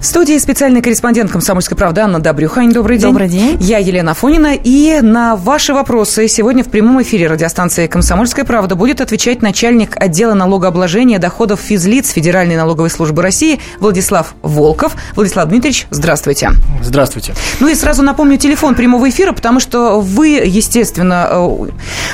В студии специальный корреспондент «Комсомольской правды» Анна Добрюхань. Добрый день. Добрый день. Я Елена Фонина. И на ваши вопросы сегодня в прямом эфире радиостанции «Комсомольская правда» будет отвечать начальник отдела налогообложения доходов физлиц Федеральной налоговой службы России Владислав Волков. Владислав Дмитриевич, здравствуйте. Здравствуйте. Ну и сразу напомню телефон прямого эфира, потому что вы, естественно, э,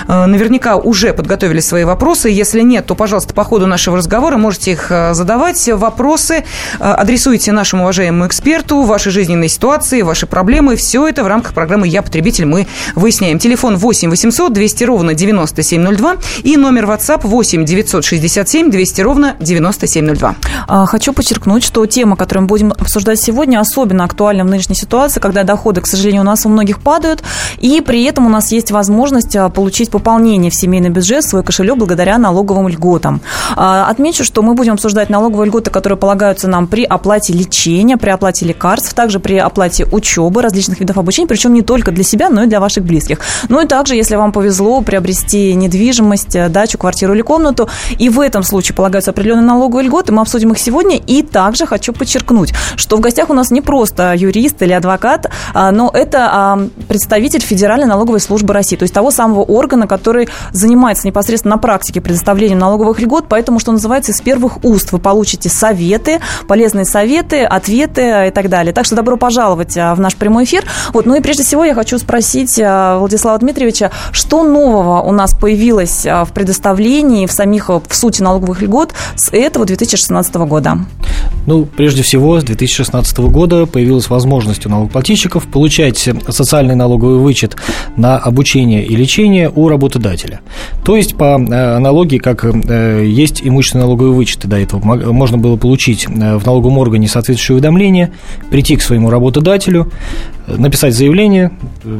э, наверняка уже подготовили свои вопросы. Если нет, то, пожалуйста, по ходу нашего разговора можете их э, задавать. Вопросы адресуйте нашему нашему уважаемому эксперту, вашей жизненной ситуации, ваши проблемы. Все это в рамках программы «Я потребитель» мы выясняем. Телефон 8 800 200 ровно 9702 и номер WhatsApp 8 967 200 ровно 9702. А, хочу подчеркнуть, что тема, которую мы будем обсуждать сегодня, особенно актуальна в нынешней ситуации, когда доходы, к сожалению, у нас у многих падают, и при этом у нас есть возможность а, получить пополнение в семейный бюджет, свой кошелек благодаря налоговым льготам. А, отмечу, что мы будем обсуждать налоговые льготы, которые полагаются нам при оплате лечения лечения, при оплате лекарств, также при оплате учебы, различных видов обучения, причем не только для себя, но и для ваших близких. Ну и также, если вам повезло приобрести недвижимость, э, дачу, квартиру или комнату, и в этом случае полагаются определенные налоговые льготы, мы обсудим их сегодня. И также хочу подчеркнуть, что в гостях у нас не просто юрист или адвокат, а, но это а, представитель Федеральной налоговой службы России, то есть того самого органа, который занимается непосредственно на практике предоставлением налоговых льгот, поэтому, что называется, из первых уст вы получите советы, полезные советы, ответы и так далее. Так что добро пожаловать а, в наш прямой эфир. Вот, ну и прежде всего я хочу спросить а, Владислава Дмитриевича, что нового у нас появилось а, в предоставлении, в самих, в сути налоговых льгот с этого 2016 года? Ну, прежде всего, с 2016 года появилась возможность у налогоплательщиков получать социальный налоговый вычет на обучение и лечение у работодателя. То есть, по э, аналогии, как э, есть имущественные налоговые вычеты до этого, можно было получить э, в налоговом органе соответствующие соответствующее уведомление, прийти к своему работодателю, написать заявление,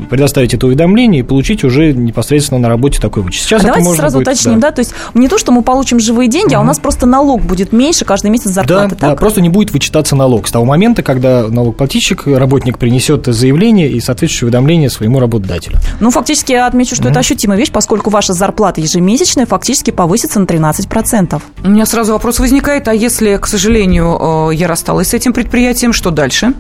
предоставить это уведомление и получить уже непосредственно на работе такой вычет. Сейчас а давайте сразу будет, уточним, да. да, то есть не то, что мы получим живые деньги, угу. а у нас просто налог будет меньше каждый месяц зарплаты, да, так? Да, просто не будет вычитаться налог с того момента, когда налогоплательщик, работник принесет заявление и соответствующее уведомление своему работодателю. Ну, фактически я отмечу, что угу. это ощутимая вещь, поскольку ваша зарплата ежемесячная фактически повысится на 13%. У меня сразу вопрос возникает, а если, к сожалению, э, я рассталась с этим предприятием, что дальше?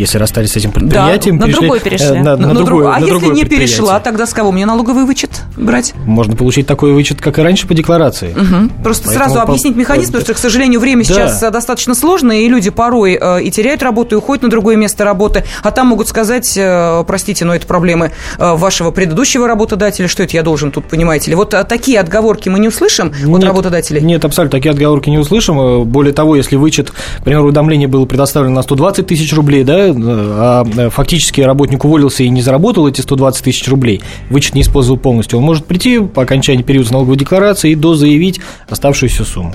Если расстались с этим предприятием. Да, на перешли, другой перешли. Э, на, на, на, на другое, А на если не перешла, тогда с кого мне налоговый вычет брать? Можно получить такой вычет, как и раньше по декларации. Угу. Просто Поэтому сразу по... объяснить механизм, потому что, к сожалению, время да. сейчас э, достаточно сложное, и люди порой э, и теряют работу, и уходят на другое место работы, а там могут сказать, э, простите, но это проблемы э, вашего предыдущего работодателя, что это я должен тут, понимаете ли. Вот э, такие отговорки мы не услышим нет, от работодателей? Нет, абсолютно, такие отговорки не услышим. Э, более того, если вычет, к примеру, уведомление было предоставлено на 120 тысяч рублей, да, а Э, фактически работник уволился и не заработал эти 120 тысяч рублей, вычет не использовал полностью, он может прийти по окончании периода налоговой декларации и дозаявить оставшуюся сумму.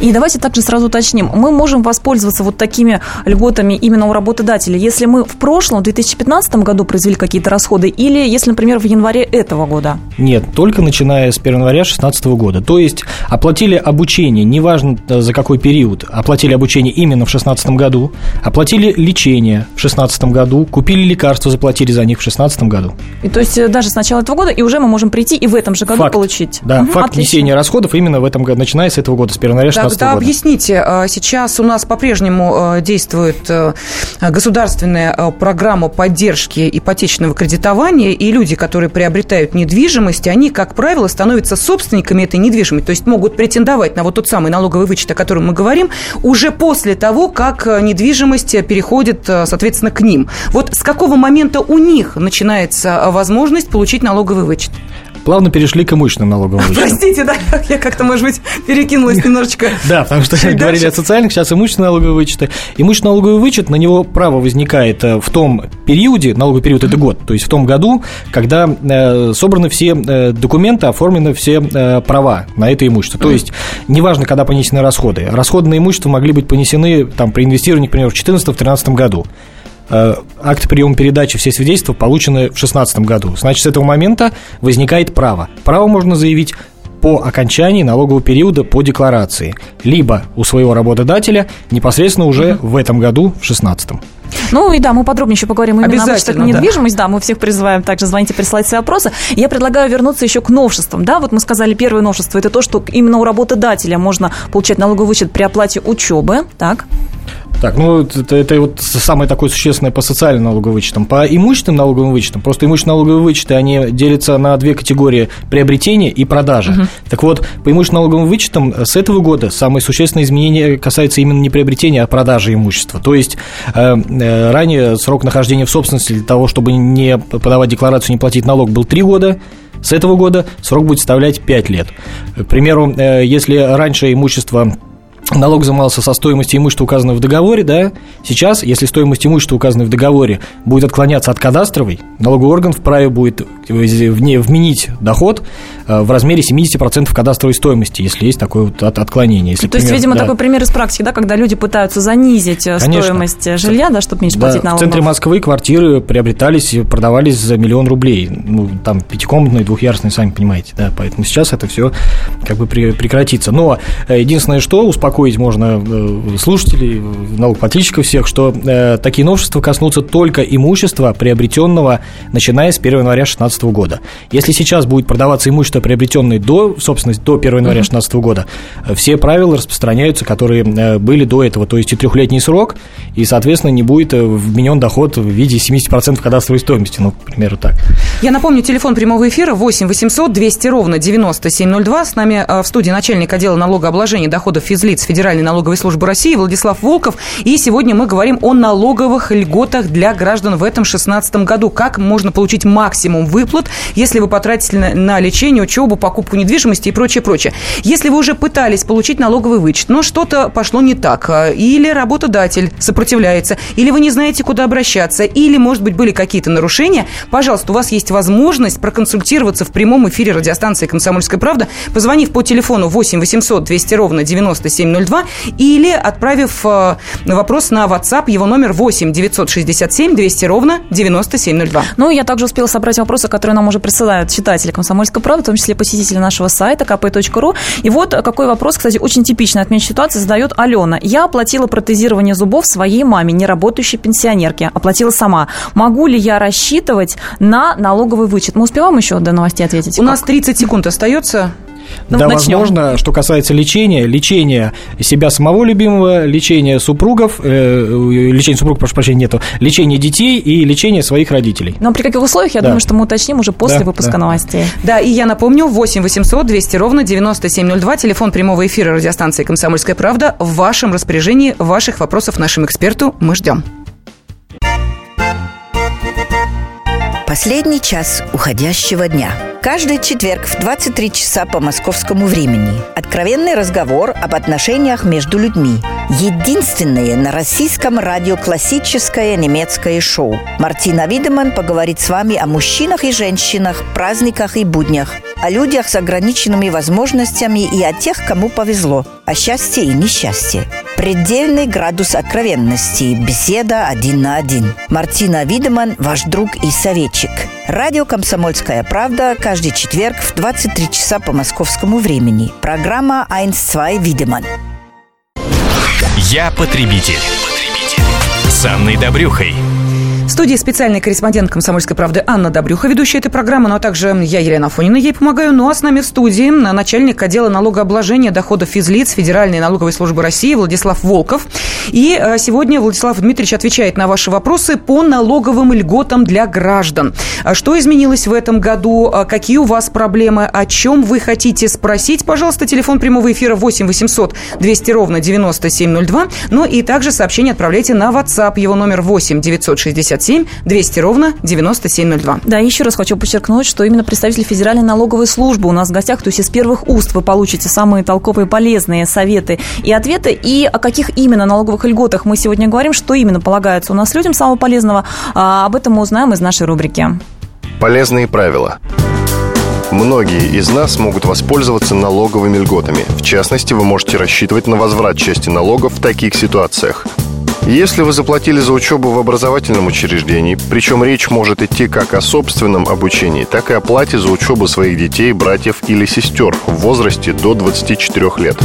И давайте также сразу уточним. Мы можем воспользоваться вот такими льготами именно у работодателя, если мы в прошлом, в 2015 году произвели какие-то расходы, или если, например, в январе этого года? Нет, только начиная с 1 января 2016 года. То есть оплатили обучение, неважно э, за какой период, оплатили обучение именно в 2016 году, оплатили лечение в 2016 году, купили лекарства, заплатили за них в 2016 году. И то есть э, даже с начала этого года, и уже мы можем прийти и в этом же году факт, получить? Да, угу, факт отлично. несения расходов именно в этом году, начиная с этого года, с 1 января 2016 Тогда объясните, а, сейчас у нас по-прежнему а, действует а, государственная программа поддержки ипотечного кредитования, и люди, которые приобретают недвижимость, они, как правило, становятся собственниками этой недвижимости, то есть могут претендовать на вот тот самый налоговый вычет, о котором мы говорим, уже после того, как недвижимость переходит, соответственно, к ним. Вот с какого момента у них начинается возможность получить налоговый вычет? Плавно перешли к имущественным налоговым вычетам. Простите, да, я как-то, может быть, перекинулась немножечко. Да, потому что говорили о социальных, сейчас имущественные налоговые вычеты. Имущественный налоговый вычет, на него право возникает э, в том периоде, налоговый период – это год, то есть в том году, когда э, собраны все э, документы, оформлены все права на это имущество. То есть неважно, когда понесены расходы. Расходы на имущество могли быть понесены там, при инвестировании, к примеру, в 2014-2013 году. Э, акт приема передачи, все свидетельства получены в 2016 году. Значит, с этого момента возникает право. Право можно заявить по окончании налогового периода по декларации, либо у своего работодателя непосредственно уже в этом году, в 2016. Ну и да, мы подробнее еще поговорим именно об вычетах на недвижимость. Да. да, мы всех призываем также звоните, присылать свои вопросы. Я предлагаю вернуться еще к новшествам. Да, вот мы сказали, первое новшество – это то, что именно у работодателя можно получать налоговый вычет при оплате учебы. Так. Так, ну это, это вот самое такое существенное по социальным налоговым вычетам. По имущественным налоговым вычетам, просто имущественные налоговые вычеты, они делятся на две категории – приобретения и продажи. Угу. Так вот, по имущественным налоговым вычетам с этого года самое существенное изменение касается именно не приобретения, а продажи имущества. То есть э, э, ранее срок нахождения в собственности для того, чтобы не подавать декларацию, не платить налог, был 3 года, с этого года срок будет составлять 5 лет. К примеру, э, если раньше имущество налог взимался со стоимости имущества, указанного в договоре, да, сейчас, если стоимость имущества, указанной в договоре, будет отклоняться от кадастровой, налоговый орган вправе будет вменить доход э, в размере 70% кадастровой стоимости, если есть такое вот отклонение. Если, То пример, есть, видимо, да. такой пример из практики, да, когда люди пытаются занизить э, Конечно. стоимость жилья, да, чтобы меньше да, платить налогов. В центре Москвы квартиры приобретались и продавались за миллион рублей. Ну, там пятикомнатные, двухъярусные, сами понимаете, да, поэтому сейчас это все как бы прекратится. Но э, единственное, что успокоить можно слушателей, налогоплательщиков всех, что такие новшества коснутся только имущества, приобретенного начиная с 1 января 2016 2016 года. Если сейчас будет продаваться имущество, приобретенное до, собственность до 1 января 2016 uh-huh. года, э, все правила распространяются, которые э, были до этого, то есть и трехлетний срок, и, соответственно, не будет э, вменен доход в виде 70% кадастровой стоимости, ну, к примеру, так. Я напомню, телефон прямого эфира 8 800 200 ровно 9702. С нами в студии начальник отдела налогообложения доходов физлиц Федеральной налоговой службы России Владислав Волков. И сегодня мы говорим о налоговых льготах для граждан в этом 2016 году. Как можно получить максимум выплат если вы потратили на, на лечение, учебу, покупку недвижимости и прочее, прочее. Если вы уже пытались получить налоговый вычет, но что-то пошло не так, а, или работодатель сопротивляется, или вы не знаете, куда обращаться, или, может быть, были какие-то нарушения, пожалуйста, у вас есть возможность проконсультироваться в прямом эфире радиостанции «Комсомольская правда», позвонив по телефону 8 800 200 ровно 9702 или отправив э, вопрос на WhatsApp, его номер 8 967 200 ровно 9702. Ну, я также успела собрать вопросы, которые нам уже присылают читатели «Комсомольской правды», в том числе посетители нашего сайта kp.ru. И вот какой вопрос, кстати, очень типичный от меня ситуации задает Алена. Я оплатила протезирование зубов своей маме, не работающей пенсионерке. Оплатила сама. Могу ли я рассчитывать на налоговый вычет? Мы успеваем еще до новостей ответить? У как? нас 30 секунд остается. Ну, да, начнем. возможно, что касается лечения, лечение себя самого любимого, лечение супругов, э, лечение супругов, прошу прощения, нету, лечение детей и лечение своих родителей. Но при каких условиях, я да. думаю, что мы уточним уже после да, выпуска да. новостей. Да, и я напомню, 8 800 200 ровно 9702, телефон прямого эфира радиостанции «Комсомольская правда» в вашем распоряжении, ваших вопросов нашему эксперту мы ждем. Последний час уходящего дня – Каждый четверг в 23 часа по московскому времени. Откровенный разговор об отношениях между людьми. Единственное на российском радио классическое немецкое шоу. Мартина Видеман поговорит с вами о мужчинах и женщинах, праздниках и буднях, о людях с ограниченными возможностями и о тех, кому повезло, о счастье и несчастье. Предельный градус откровенности. Беседа один на один. Мартина Видеман, ваш друг и советчик. Радио «Комсомольская правда» каждый четверг в 23 часа по московскому времени. Программа «Айнс-2 Видеман». Я потребитель. С Анной Добрюхой. В студии специальный корреспондент «Комсомольской правды» Анна Добрюха, ведущая этой программы, ну а также я, Елена Фонина, ей помогаю. Ну а с нами в студии начальник отдела налогообложения доходов физлиц Федеральной налоговой службы России Владислав Волков. И э, сегодня Владислав Дмитриевич отвечает на ваши вопросы по налоговым льготам для граждан. А что изменилось в этом году? А какие у вас проблемы? О чем вы хотите спросить? Пожалуйста, телефон прямого эфира 8 800 200 ровно 9702. Ну и также сообщение отправляйте на WhatsApp. Его номер 8 960 67 200 ровно 9702. Да, еще раз хочу подчеркнуть, что именно представители Федеральной налоговой службы у нас в гостях, то есть из первых уст вы получите самые толковые полезные советы и ответы. И о каких именно налоговых льготах мы сегодня говорим, что именно полагается у нас людям самого полезного, а об этом мы узнаем из нашей рубрики. Полезные правила. Многие из нас могут воспользоваться налоговыми льготами. В частности, вы можете рассчитывать на возврат части налогов в таких ситуациях. Если вы заплатили за учебу в образовательном учреждении, причем речь может идти как о собственном обучении, так и о плате за учебу своих детей, братьев или сестер в возрасте до 24 лет.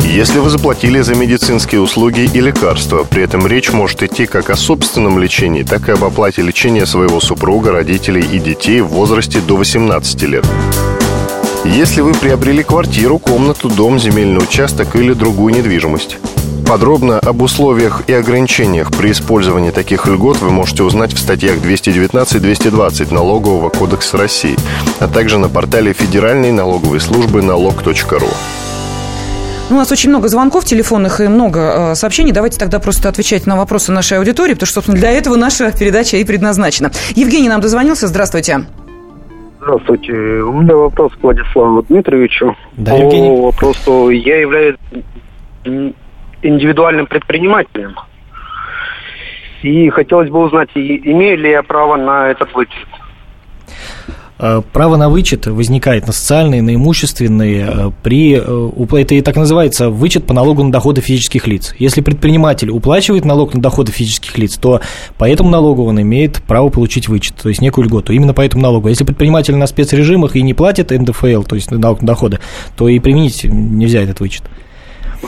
Если вы заплатили за медицинские услуги и лекарства, при этом речь может идти как о собственном лечении, так и об оплате лечения своего супруга, родителей и детей в возрасте до 18 лет. Если вы приобрели квартиру, комнату, дом, земельный участок или другую недвижимость. Подробно об условиях и ограничениях при использовании таких льгот вы можете узнать в статьях 219-220 Налогового кодекса России, а также на портале Федеральной налоговой службы налог.ру. Ну, у нас очень много звонков телефонных и много э, сообщений. Давайте тогда просто отвечать на вопросы нашей аудитории, потому что, собственно, для этого наша передача и предназначена. Евгений нам дозвонился. Здравствуйте. Здравствуйте. У меня вопрос к Владиславу Дмитриевичу. Да, По Евгений. вопросу, я являюсь индивидуальным предпринимателем. И хотелось бы узнать, имею ли я право на этот вычет. Э, Право на вычет возникает на социальные, на имущественные э, при... э, Это и так называется вычет по налогу на доходы физических лиц. Если предприниматель уплачивает налог на доходы физических лиц, то по этому налогу он имеет право получить вычет, то есть некую льготу. Именно по этому налогу. Если предприниматель на спецрежимах и не платит НДФЛ, то есть налог на доходы, то и применить нельзя этот вычет.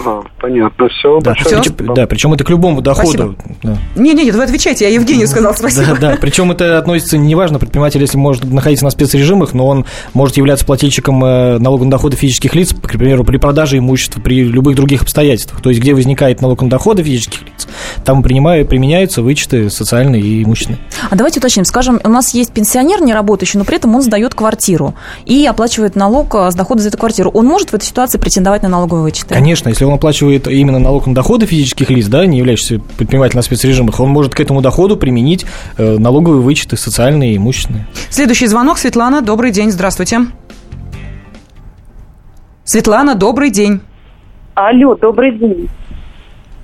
А, понятно, все. Да, Всё? спасибо. да, причем это к любому доходу. Да. Не-не-не, вы отвечайте, я Евгению сказал спасибо. Да, да. Причем это относится неважно, предприниматель, если может находиться на спецрежимах, но он может являться плательщиком э, налога на доходы физических лиц, к примеру, при продаже имущества, при любых других обстоятельствах. То есть, где возникает налог на доходы физических лиц, там принимаю, применяются вычеты социальные и имущественные. А давайте уточним, скажем, у нас есть пенсионер не работающий, но при этом он сдает квартиру и оплачивает налог а, с дохода за эту квартиру. Он может в этой ситуации претендовать на налоговые вычеты? Конечно, если он оплачивает именно налог на доходы физических лиц, да, не являющийся предпринимателем на спецрежимах, он может к этому доходу применить э, налоговые вычеты социальные и имущественные. Следующий звонок. Светлана, добрый день, здравствуйте. Светлана, добрый день. Алло, добрый день.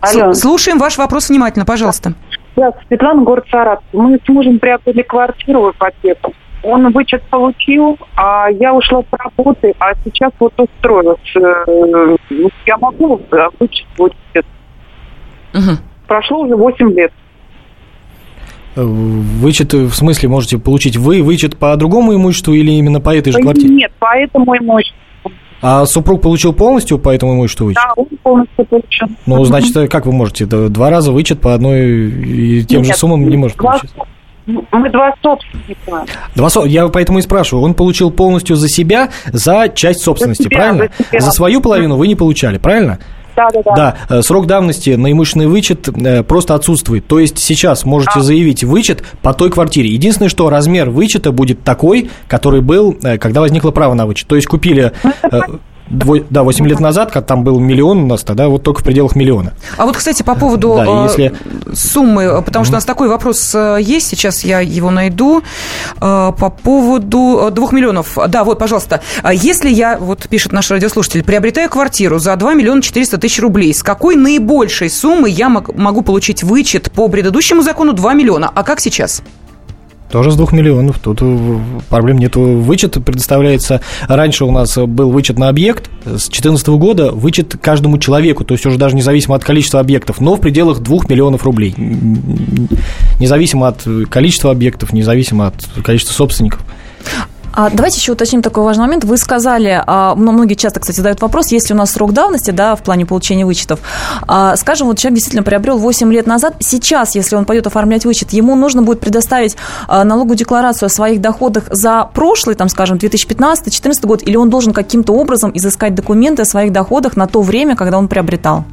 Алло, Слушаем ваш вопрос внимательно, пожалуйста. я Светлана, город Саратов. Мы с мужем приобрели квартиру в ипотеку. Он вычет получил, а я ушла с работы, а сейчас вот устроилась. Э, Я могу да, вычет вычет. Мгм. Прошло уже 8 лет. Э, Вычет, э, в смысле, можете получить вы вычет по другому имуществу или именно по этой же квартире? Нет, поэтому имущество. А супруг получил полностью по этому имуществу вычет? Да, он полностью получил. Ну, значит, как вы можете? Два раза вычет по одной и тем же Нет, суммам не может два- получить. Мы два собственника. Два со- Я поэтому и спрашиваю. Он получил полностью за себя, за часть собственности, себя, правильно? за себя. За свою половину вы не получали, правильно? Да, да, да. Да, э, срок давности на имущественный вычет э, просто отсутствует. То есть сейчас можете заявить вычет по той квартире. Единственное, что размер вычета будет такой, который был, э, когда возникло право на вычет. То есть купили... Да, 8 лет назад, как там был миллион у нас, тогда вот только в пределах миллиона. А вот, кстати, по поводу Да, э, если- суммы, э, потому что у нас такой вопрос э, есть, сейчас я его найду, по поводу э, двух миллионов. Да, вот, пожалуйста. А Если я, вот пишет наш радиослушатель, приобретаю квартиру за 2 миллиона 400 тысяч рублей, с какой наибольшей суммы я мог- могу получить вычет по предыдущему закону 2 миллиона? А как сейчас? Тоже с двух миллионов. Тут э, проблем нету. Вычет предоставляется... Раньше у нас был вычет на объект. С 2014 года вычет каждому человеку. То есть уже даже независимо от количества объектов. Но в пределах двух миллионов рублей. Независимо от количества объектов, независимо от количества собственников. А давайте еще уточним такой важный момент. Вы сказали, а, ну, многие часто, кстати, задают вопрос, есть ли у нас срок давности, да, в плане получения вычетов. А, Скажем, вот человек действительно приобрел 8 лет назад. Сейчас, если он пойдет оформлять вычет, ему нужно будет предоставить а, налоговую декларацию о своих доходах за прошлый, там, скажем, 2015-2014 год, или он должен каким-то образом изыскать документы о своих доходах на то время, когда он приобретал?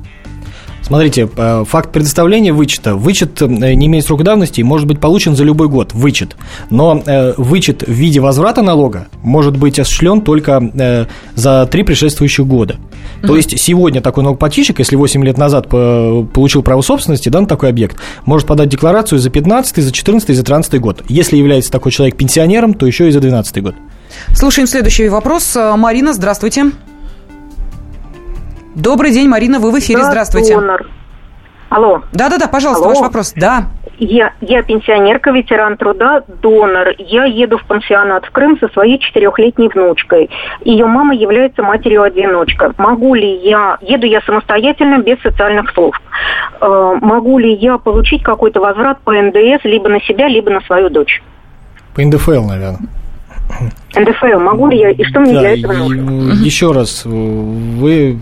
Смотрите, э, факт предоставления вычета. Вычет э, не имеет срока давности и может быть получен за любой год. Вычет. Но э, вычет в виде возврата налога может быть осуществлен только за три предшествующих года. То есть сегодня такой налогоплательщик, если 8 лет назад по- получил право собственности да, на такой объект, может подать декларацию за 15, за 14, за 13 год. Если является такой человек пенсионером, то еще и за 12 год. Слушаем следующий вопрос. Марина, здравствуйте. Добрый день, Марина, вы в эфире, Да, здравствуйте. донор. Алло. Да-да-да, пожалуйста, Алло. ваш вопрос. Да. Я, я пенсионерка, ветеран труда, донор. Я еду в пансионат в Крым со своей четырехлетней внучкой. Ее мама является матерью-одиночкой. Могу ли я, еду я самостоятельно, без социальных служб, Э, могу ли я получить какой-то возврат по НДС либо на себя, либо на свою дочь? По НДФЛ, наверное. НДФЛ могу ли я, и что мне Да, для этого нужно? еще раз, вы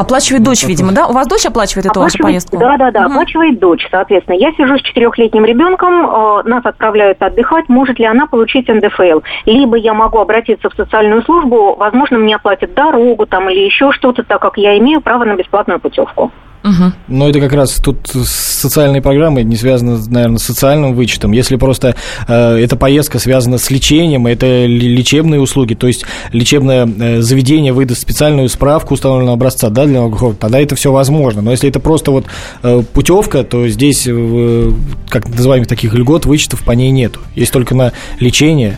Оплачивает дочь, видимо, да? У вас дочь оплачивает эту вашу поездку? Да, да, да, Мгм. оплачивает дочь, соответственно. Я сижу с четырехлетним ребенком, э, нас отправляют отдыхать, может ли она получить НДФЛ? Либо я могу обратиться в социальную службу, возможно, мне оплатят дорогу там или еще что-то, так как я имею право на бесплатную путевку. Мгм. Но это как раз тут социальные программы не связаны, наверное, с социальным вычетом. Если просто э, эта поездка связана с лечением, это лечебные услуги, то есть лечебное э, заведение выдаст специальную справку установленного образца, да, для налогоплательщиков, тогда это все возможно. Но если это просто вот э, путевка, то здесь, э, как называемых таких льгот, вычетов по ней нету. Есть только на лечение.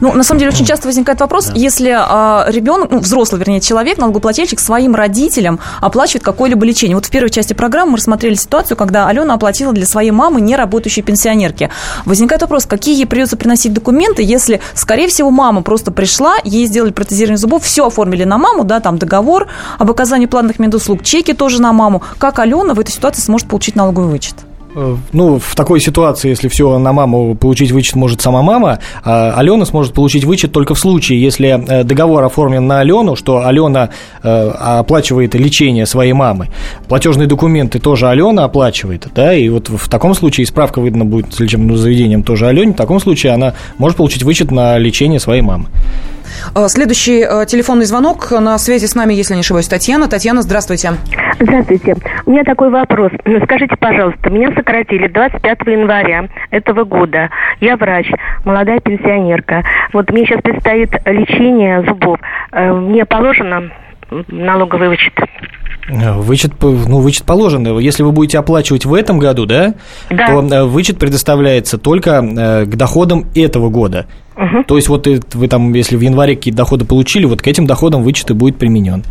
Ну, на самом деле, очень часто возникает вопрос, если ребенок, ну, взрослый, вернее, человек, налогоплательщик своим родителям оплачивает какое-либо лечение. Вот в первой части программы мы рассмотрели ситуацию, когда Алена оплатила для своей мамы не работающей пенсионерки. Возникает вопрос, какие ей придется приносить документы, если, скорее всего, мама просто пришла, ей сделали протезирование зубов, все оформили на маму, да, там договор об оказании платных медуслуг, чеки тоже на маму. Как Алена в этой ситуации сможет получить налоговый вычет? Э, Ну, в такой ситуации, если все на маму получить вычет может сама мама, а Алена сможет получить вычет только в случае, если э, договор оформлен на Алену, что Алена э, оплачивает лечение своей мамы. Платежные документы тоже Алена оплачивает, да, и вот в таком случае справка выдана будет с лечебным заведением тоже Алене, в таком случае она может получить вычет на лечение своей мамы. Э, Следующий э, телефонный звонок. На связи с нами, если не ошибаюсь, Татьяна. Татьяна, здравствуйте. Здравствуйте. У меня такой вопрос. Ну, Скажите, пожалуйста, меня сократили 25 января этого года. Я врач, молодая пенсионерка. Вот мне сейчас предстоит лечение зубов. Э, Мне положено налоговый вычет? Э, Вычет, ну, вычет положен. Если вы будете оплачивать в этом году, да, Да. то э, вычет предоставляется только э, к доходам этого года. То есть вот вы там, если в январе какие-то доходы получили, вот к этим доходам вычет и будет применен.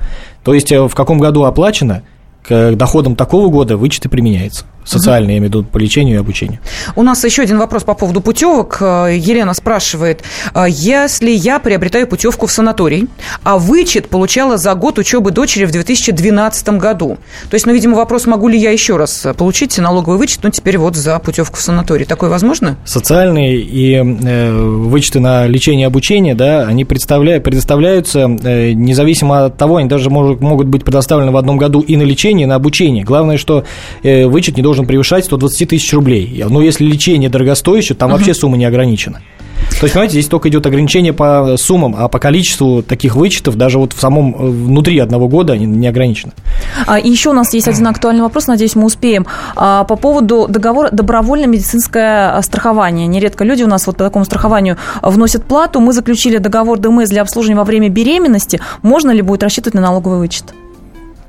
То есть в каком году оплачено, к доходам такого года вычет и применяется. Социальные, я имею в виду, по лечению и обучению. У нас еще один вопрос по поводу путевок. Э, Елена спрашивает, э, если я приобретаю путевку в санаторий, а вычет получала за год учебы дочери в 2012 году. То есть, ну, видимо, вопрос, могу ли я еще раз получить налоговый вычет, ну, теперь вот за путевку в санаторий. Такое возможно? Социальные и э, вычеты на лечение и обучение, да, они представляют, предоставляются э, независимо от того, они даже могут, могут быть предоставлены в одном году и на лечение, и на обучение. Главное, что э, вычет не должен превышать 120 тысяч рублей. Но если лечение дорогостоящее, там вообще сумма не ограничена. То есть, понимаете, здесь только идет ограничение по суммам, а по количеству таких вычетов даже вот в самом э, внутри одного года они не ограничены. А, и еще у нас есть один актуальный вопрос, надеюсь, мы успеем. А, по поводу договора добровольное медицинское а, страхование. Нередко люди у нас вот по такому страхованию вносят плату. Мы заключили договор ДМС для обслуживания во время беременности. Можно ли будет рассчитывать на налоговый вычет?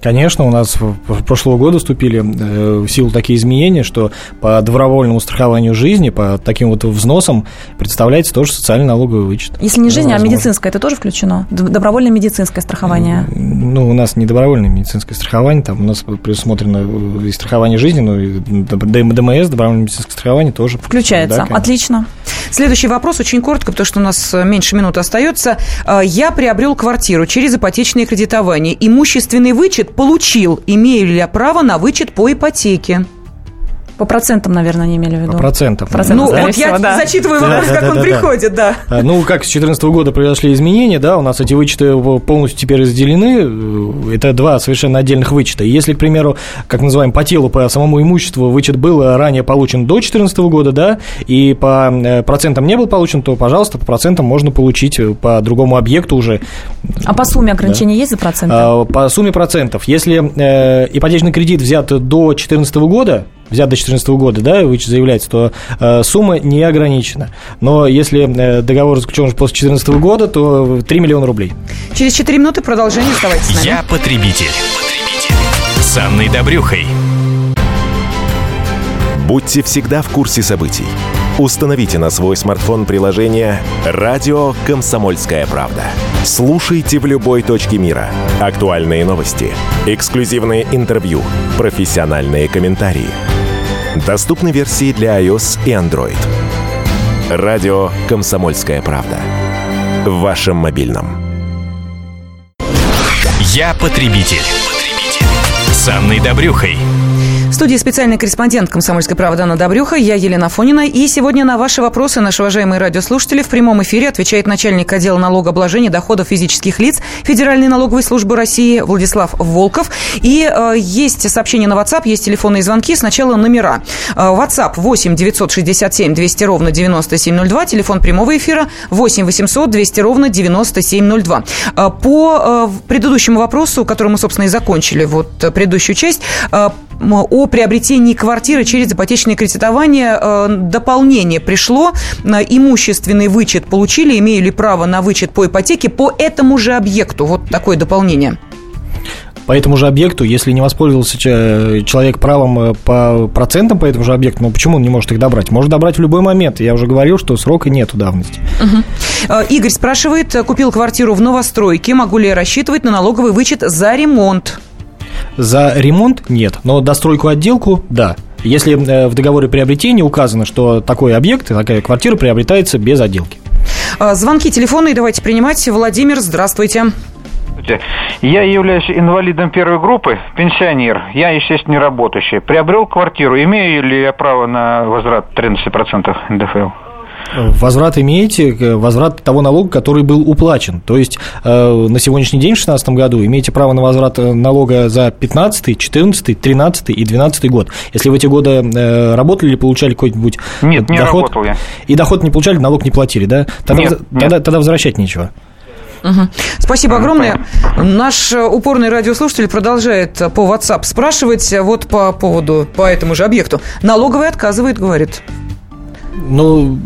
Конечно, у нас в- прошлого года вступили э, в силу такие изменения, что по добровольному страхованию жизни, по таким вот взносам представляется тоже социальный налоговый вычет. Если не жизнь, а медицинское, это тоже включено? Добровольное медицинское страхование. Ну, у нас не добровольное медицинское страхование, там у нас предусмотрено э, и страхование жизни, ну и ДМ- ДМС, добровольное медицинское страхование тоже. Включается. Да, конечно. Отлично. Следующий вопрос очень коротко, потому что у нас э, меньше минуты остается. Я приобрел квартиру через ипотечное кредитование. Имущественный вычет получил. Имею ли я право на вычет по ипотеке? По процентам, наверное, не имели в виду. По процентам. Процентам, Ну, вот я всего, да. зачитываю Да, вопрос, да, как да, он да, да. приходит, да. А, Ну, как с 2014 года произошли изменения, да, у нас эти вычеты полностью теперь разделены. Э, Это два совершенно отдельных вычета. И Если, к примеру, как называем, по телу, по самому имуществу вычет был ранее получен до 2014 года, да, и по э, процентам не был получен, то, пожалуйста, по процентам можно получить э, по другому объекту уже. А по сумме ограничения есть за проценты? А, По сумме процентов. Если э, ипотечный кредит взят до 2014 года, взят до 2014 года, да, вычет заявляется, то э, сумма не ограничена. Но если э, договор заключен после 2014 года, то 3 миллиона рублей. Через 4 минуты продолжение. Оставайтесь с нами. Я потребитель. С Анной Добрюхой. Будьте всегда в курсе событий. Установите на свой смартфон приложение «Радио Комсомольская правда». Слушайте в любой точке мира. Актуальные новости, эксклюзивные интервью, профессиональные комментарии. Доступны версии для iOS и Android. «Радио Комсомольская правда». В вашем мобильном. Я потребитель. С Анной Добрюхой. Студии специальный корреспондент «Комсомольской правды» Анна Добрюха, я Елена Фонина. И сегодня на ваши вопросы, наши уважаемые радиослушатели, в прямом эфире отвечает начальник отдела налогообложения доходов физических лиц Федеральной налоговой службы России Владислав Волков. И э, есть сообщение на WhatsApp, есть телефонные звонки. Сначала номера. Э, WhatsApp 8 967 200 ровно 9702, телефон прямого эфира 8 800 200 ровно 9702. Э, по э, предыдущему вопросу, который мы, собственно, и закончили, вот э, предыдущую часть, э, о приобретении квартиры через ипотечное кредитование э, дополнение пришло. Имущественный вычет получили, имею ли право на вычет по ипотеке по этому же объекту? Вот такое дополнение. По этому же объекту, если не воспользовался человек правом э, по процентам по этому же объекту, ну почему он не может их добрать? Может добрать в любой момент. Я уже говорил, что срока нету давности. Угу. Игорь спрашивает, купил квартиру в новостройке, могу ли я рассчитывать на налоговый вычет за ремонт? За ремонт нет, но достройку отделку – да. Если э, в договоре приобретения указано, что такой объект, такая квартира приобретается без отделки. А, звонки телефонные давайте принимать. Владимир, здравствуйте. Я являюсь инвалидом первой группы, пенсионер. Я, естественно, не работающий. Приобрел квартиру. Имею ли я право на возврат 13% НДФЛ? Возврат имеете, возврат того налога, который был уплачен. То есть э, на сегодняшний день, в 2016 году, имеете право на возврат э, налога за 15, 14, 13 и 12 год. Если в эти годы э, работали или получали какой-нибудь Нет, доход, не работал я. И доход не получали, налог не платили, да? Тогда, нет, тогда, нет. тогда возвращать нечего. Угу. Спасибо огромное. Наш упорный радиослушатель продолжает по WhatsApp спрашивать вот по поводу, по этому же объекту. Налоговый отказывает, говорит. Ну,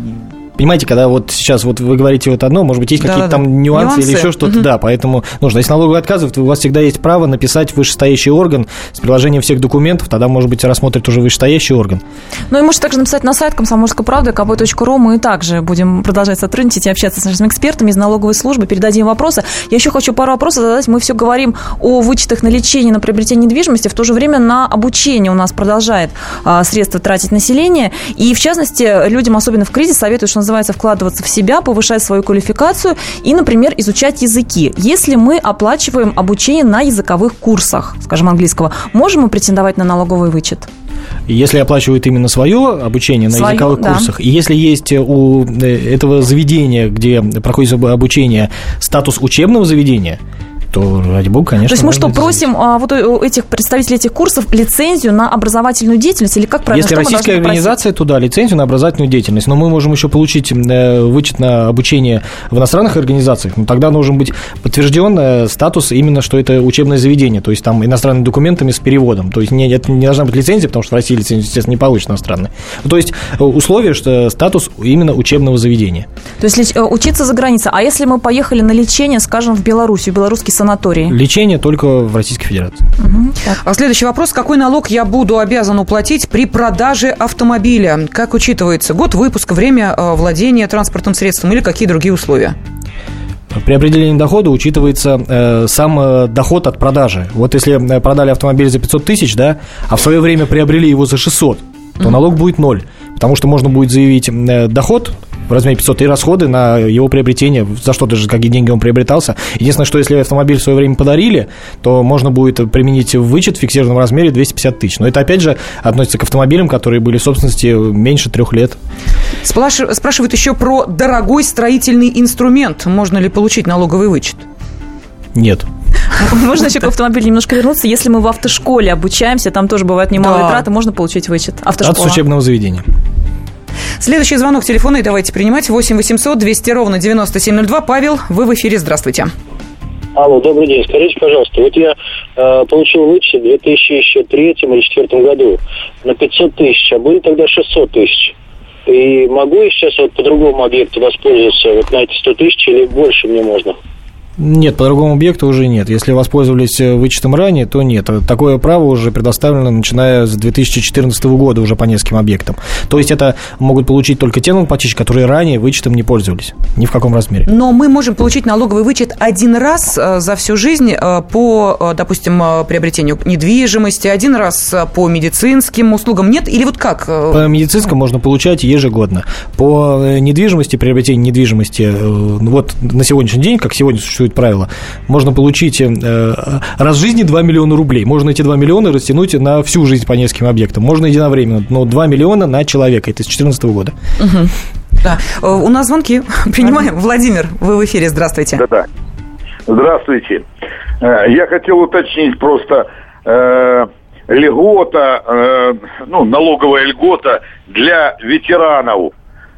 Понимаете, когда вот сейчас вот вы говорите вот одно, может быть, есть да, какие-то да, там нюансы, нюансы или еще что-то, угу. да, поэтому нужно. Если налоговый отказывает, у вас всегда есть право написать вышестоящий орган с приложением всех документов, тогда, может быть, рассмотрит уже вышестоящий орган. Ну и можете также написать на сайт комсомольской правды kp.ru, мы также будем продолжать сотрудничать и общаться с нашими экспертами из налоговой службы, передадим вопросы. Я еще хочу пару вопросов задать. Мы все говорим о вычетах на лечение, на приобретение недвижимости, в то же время на обучение у нас продолжает а, средства тратить население, и в частности, людям, особенно в кризис, советуют, что называется, вкладываться в себя, повышать свою квалификацию и, например, изучать языки. Если мы оплачиваем обучение на языковых курсах, скажем, английского, можем мы претендовать на налоговый вычет? Если оплачивают именно свое обучение на свое, языковых да. курсах, и если есть у э, этого заведения, где проходит обучение, статус учебного заведения, то, ради бога, конечно. То есть мы что, просим а, вот у этих представителей этих курсов лицензию на образовательную деятельность или как правильно? Если что российская организация, то да, лицензию на образовательную деятельность. Но мы можем еще получить э, вычет на обучение в иностранных организациях. Но тогда должен быть подтвержден э, статус именно, что это учебное заведение. То есть там иностранными документами с переводом. То есть не, это не должна быть лицензия, потому что в России лицензия, естественно, не получится иностранная. То есть э, условие, что статус именно учебного заведения. То есть учиться за границей. А если мы поехали на лечение, скажем, в Беларусь, белорусский санатории? Лечение только в Российской Федерации. Угу. А следующий вопрос. Какой налог я буду обязан уплатить при продаже автомобиля? Как учитывается год выпуска, время э, владения транспортным средством или какие другие условия? При определении дохода учитывается э, сам э, доход от продажи. Вот если э, продали автомобиль за 500 тысяч, да, а в свое время приобрели его за 600, то налог будет ноль. Потому что можно будет заявить э, доход в размере 500 и расходы на его приобретение, за что даже какие деньги он приобретался. Единственное, что если автомобиль в свое время подарили, то можно будет применить вычет в фиксированном размере 250 тысяч. Но это, опять же, относится к автомобилям, которые были в собственности меньше трех лет. Спрашивают еще про дорогой строительный инструмент. Можно ли получить налоговый вычет? Нет. Можно еще к автомобилю немножко вернуться. Если мы в автошколе обучаемся, там тоже бывают немалые да. траты, можно получить вычет. Автошкола. От учебного заведения. Следующий звонок телефона и давайте принимать 8 800 200 ровно 9702. Павел, вы в эфире, здравствуйте. Алло, добрый день. Скажите, пожалуйста, вот я э, получил вычет в 2003 или 2004 году на 500 тысяч, а были тогда 600 тысяч. И могу я сейчас вот по другому объекту воспользоваться вот на эти 100 тысяч или больше мне можно? Нет, по другому объекту уже нет. Если воспользовались э, вычетом ранее, то нет. Такое право уже предоставлено, начиная с 2014 года уже по нескольким объектам. То есть это могут получить только те налогоплательщики, которые ранее вычетом не пользовались. Ни в каком размере. Но мы можем получить налоговый вычет один раз э, за всю жизнь э, по, допустим, приобретению недвижимости, один раз по медицинским услугам. Нет? Или вот как? По медицинскому можно получать ежегодно. По недвижимости, приобретению недвижимости, вот на сегодняшний день, как сегодня существует существует правило. Можно получить э, раз в жизни 2 миллиона рублей. Можно эти 2 миллиона растянуть на всю жизнь по нескольким объектам. Можно единовременно, но 2 миллиона на человека. Это с 2014 года. Угу. Да. Э, у нас звонки. Принимаем. Владимир, вы в эфире. Здравствуйте. Да-да. Здравствуйте. Э, я хотел уточнить просто э, льгота, э, ну, налоговая льгота для ветеранов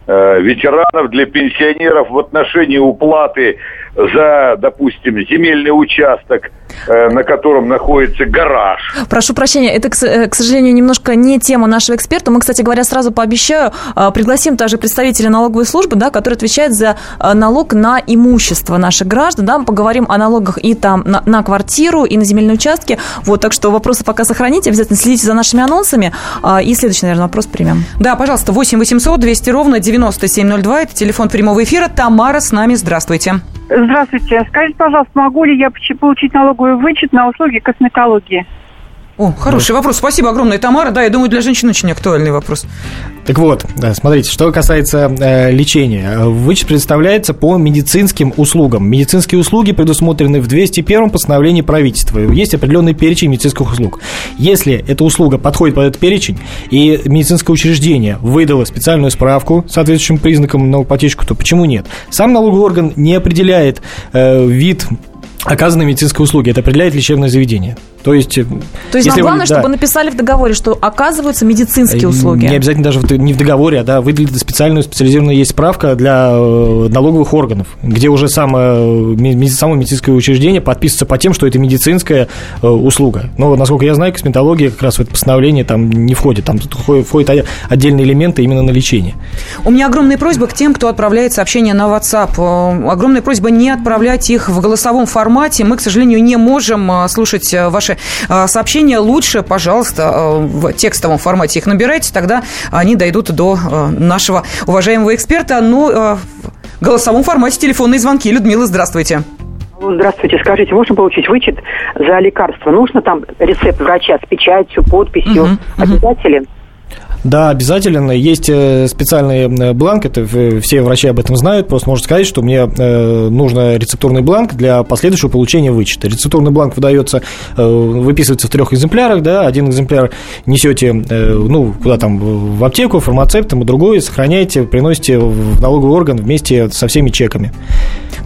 Э, ветеранов, для пенсионеров в отношении уплаты за, допустим, земельный участок, на котором находится гараж. Прошу прощения, это, к э, сожалению, немножко не тема нашего эксперта. Мы, кстати говоря, сразу пообещаю, пригласим также представителя налоговой службы, да, который отвечает за налог на имущество наших граждан. Да, мы поговорим о налогах и там на, на квартиру, и на земельные участки. Вот, так что вопросы пока сохраните, обязательно следите за нашими анонсами. И следующий, наверное, вопрос примем. Да, пожалуйста, 8 800 200 ровно 9702, это телефон прямого эфира. Тамара с нами, здравствуйте. Здравствуйте. Скажите, пожалуйста, могу ли я получить налоговый вычет на услуги косметологии? О, хороший вопрос. Спасибо огромное, Тамара. Да, я думаю, для женщин очень актуальный вопрос. Так вот, да, смотрите, что касается э, лечения. Вычет представляется по медицинским услугам. Медицинские услуги предусмотрены в 201 постановлении правительства. Есть определенный перечень медицинских услуг. Если эта услуга подходит под этот перечень, и медицинское учреждение выдало специальную справку соответствующим признакам налогоплательщику, то почему нет? Сам налоговый орган не определяет э, вид оказанной медицинской услуги. Это определяет лечебное заведение. То есть, э, То есть нам главное, вы, чтобы написали в договоре, что оказываются медицинские э, услуги. Не обязательно даже в, не в договоре, а да, выделить специальную специализированную есть справка для э, налоговых органов, где уже самое, само медицинское учреждение подписывается по тем, что это медицинская услуга. Но, насколько я знаю, косметология как раз в это постановление там не входит. Там входят отдельные элементы именно на лечение. У меня огромная просьба к тем, кто отправляет сообщения на WhatsApp. Огромная просьба не отправлять их в голосовом формате. Мы, к сожалению, не можем слушать ваши Э, сообщения лучше, пожалуйста, э, в текстовом формате их набирайте, тогда они дойдут до э, нашего уважаемого эксперта. Ну, в голосовом формате телефонные звонки. Людмила, здравствуйте. Здравствуйте. Скажите, можно получить вычет за лекарство? Нужно там рецепт врача с печатью, подписью? Угу, Обязателен? Угу. Да, обязательно. Есть э, специальный э, бланк, это все врачи об этом знают, просто можно сказать, что мне э, нужно рецептурный бланк для последующего получения вычета. Рецептурный бланк выдается, выписывается в трех экземплярах, да, один экземпляр несете, ну, куда там, в аптеку, фармацевтам, и другой сохраняете, приносите в налоговый орган вместе со всеми чеками.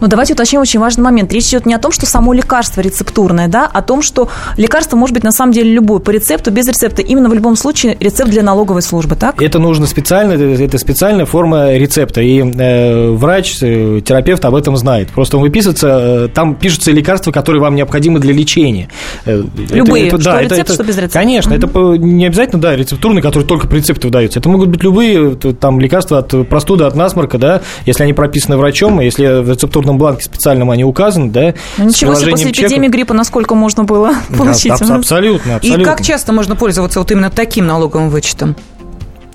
Но давайте уточним очень важный момент. Речь идет не о том, что само лекарство рецептурное, да, а о том, что лекарство может быть на самом деле любое, по рецепту, без рецепта. Именно в любом случае рецепт для налоговой службы, так? Это нужно специально, это специальная форма рецепта. И э, врач, э, терапевт об этом знает. Просто он выписывается, э, там пишутся лекарства, которые вам необходимы для лечения. Э, Любые, это, это, что да, рецепт, это, что без рецепта. Конечно, mm-hmm. это не обязательно, да, рецептурные, которые только по рецепту выдаются. Это могут быть любые там лекарства от простуды, от насморка, да, если они прописаны врачом, если в рецептурном бланке специальном они указаны, да. Ну, ничего себе, после чека... эпидемии гриппа насколько можно было получить? Да, абсолютно, абсолютно. И как часто можно пользоваться вот именно таким налоговым вычетом?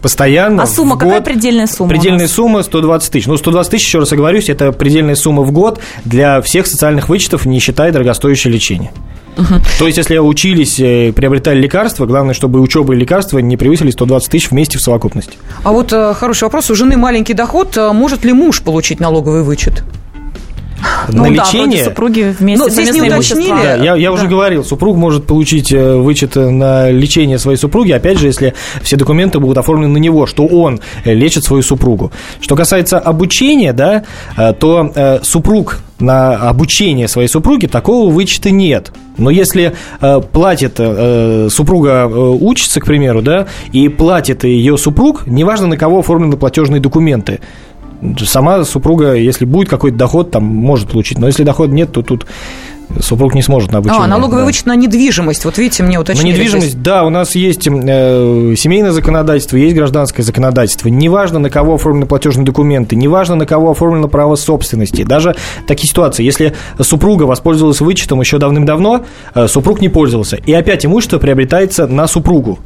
постоянно. А сумма, какая предельная сумма? Предельная сумма 120 тысяч. Ну, 120 тысяч, еще раз оговорюсь, это предельная сумма в год для всех социальных вычетов, не считая дорогостоящее лечение. Угу. То есть, если учились, э, приобретали лекарства, главное, чтобы учеба и лекарства не превысили 120 тысяч вместе в совокупности. А вот э, хороший вопрос. У жены маленький доход. Э, может ли муж получить налоговый вычет? На ну, лечение. Да, супруги вместе Но здесь не уточнили. Да, я, я да. уже говорил, супруг может получить э, вычет на лечение своей супруги, опять же, если все документы будут оформлены на него, что он э, лечит свою супругу. Что касается обучения, да, э, то супруг на обучение своей супруги такого вычета нет. Но если э, платит э, супруга э, учится, к примеру, да, и платит ее супруг, неважно на кого оформлены платежные документы, сама супруга, если будет какой-то доход, там может получить. Но если дохода нет, то тут супруг не сможет на обучение. А, налоговый да. вычет на недвижимость. Вот видите, мне уточнили. На недвижимость, здесь. да, у нас есть э, семейное законодательство, есть гражданское законодательство. Неважно, на кого оформлены платежные документы, неважно, на кого оформлено право собственности. Даже такие ситуации, если супруга воспользовалась вычетом еще давным-давно, э, супруг не пользовался, и опять имущество приобретается на супругу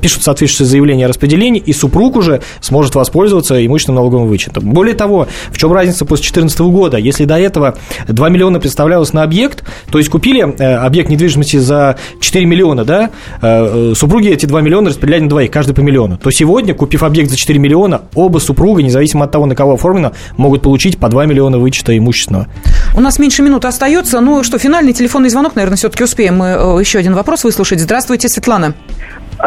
пишут соответствующее заявление о распределении, и супруг уже сможет воспользоваться имущественным налоговым вычетом. Более того, в чем разница после 2014 года? Если до этого 2 миллиона представлялось на объект, то есть купили э, объект недвижимости за 4 миллиона, да, э, э, супруги эти 2 миллиона распределяли на двоих, каждый по миллиону, то сегодня, купив объект за 4 миллиона, оба супруга, независимо от того, на кого оформлено, могут получить по 2 миллиона вычета имущественного. У нас меньше минуты остается. Ну что, финальный телефонный звонок, наверное, все-таки успеем мы э, еще один вопрос выслушать. Здравствуйте, Светлана.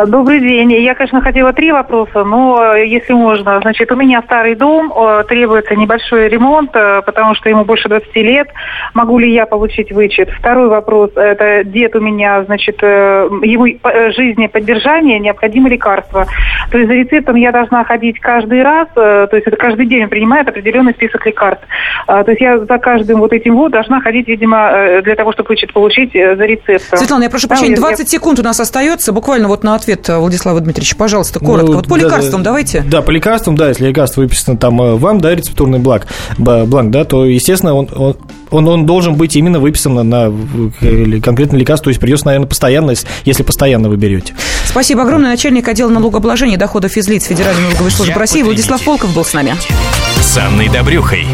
Добрый день. Я, конечно, хотела три вопроса, но э, если можно. Значит, у меня старый дом, э, требуется небольшой ремонт, э, потому что ему больше 20 лет. Могу ли я получить вычет? Второй вопрос. Это дед у меня, значит, ему жизни поддержания необходимы лекарства. То есть за рецептом я должна ходить каждый раз, то есть это каждый день он принимает определенный список лекарств. А, то есть я за каждым вот этим вот должна ходить, видимо, для того, чтобы вычет получить за рецептом. Светлана, я прошу прощения, 20 секунд у нас остается, буквально вот на ответ э, Владислава Дмитриевича. Пожалуйста, коротко. Ну, вот по да, лекарствам да, давайте. Да, по лекарствам, да, если лекарство выписано там э, вам, да, рецептурный бланк, бланк, да, то, естественно, он, он, он, он должен быть именно выписан на, на конкретное лекарство, то есть придется, наверное, постоянно, если постоянно вы берете. Спасибо огромное. Начальник отдела налогообложения доходов физлиц Федеральной налоговой службы России Владислав Волков был с нами. С Анной Добрюхой.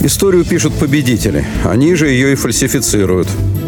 Историю пишут победители. Они же ее и фальсифицируют.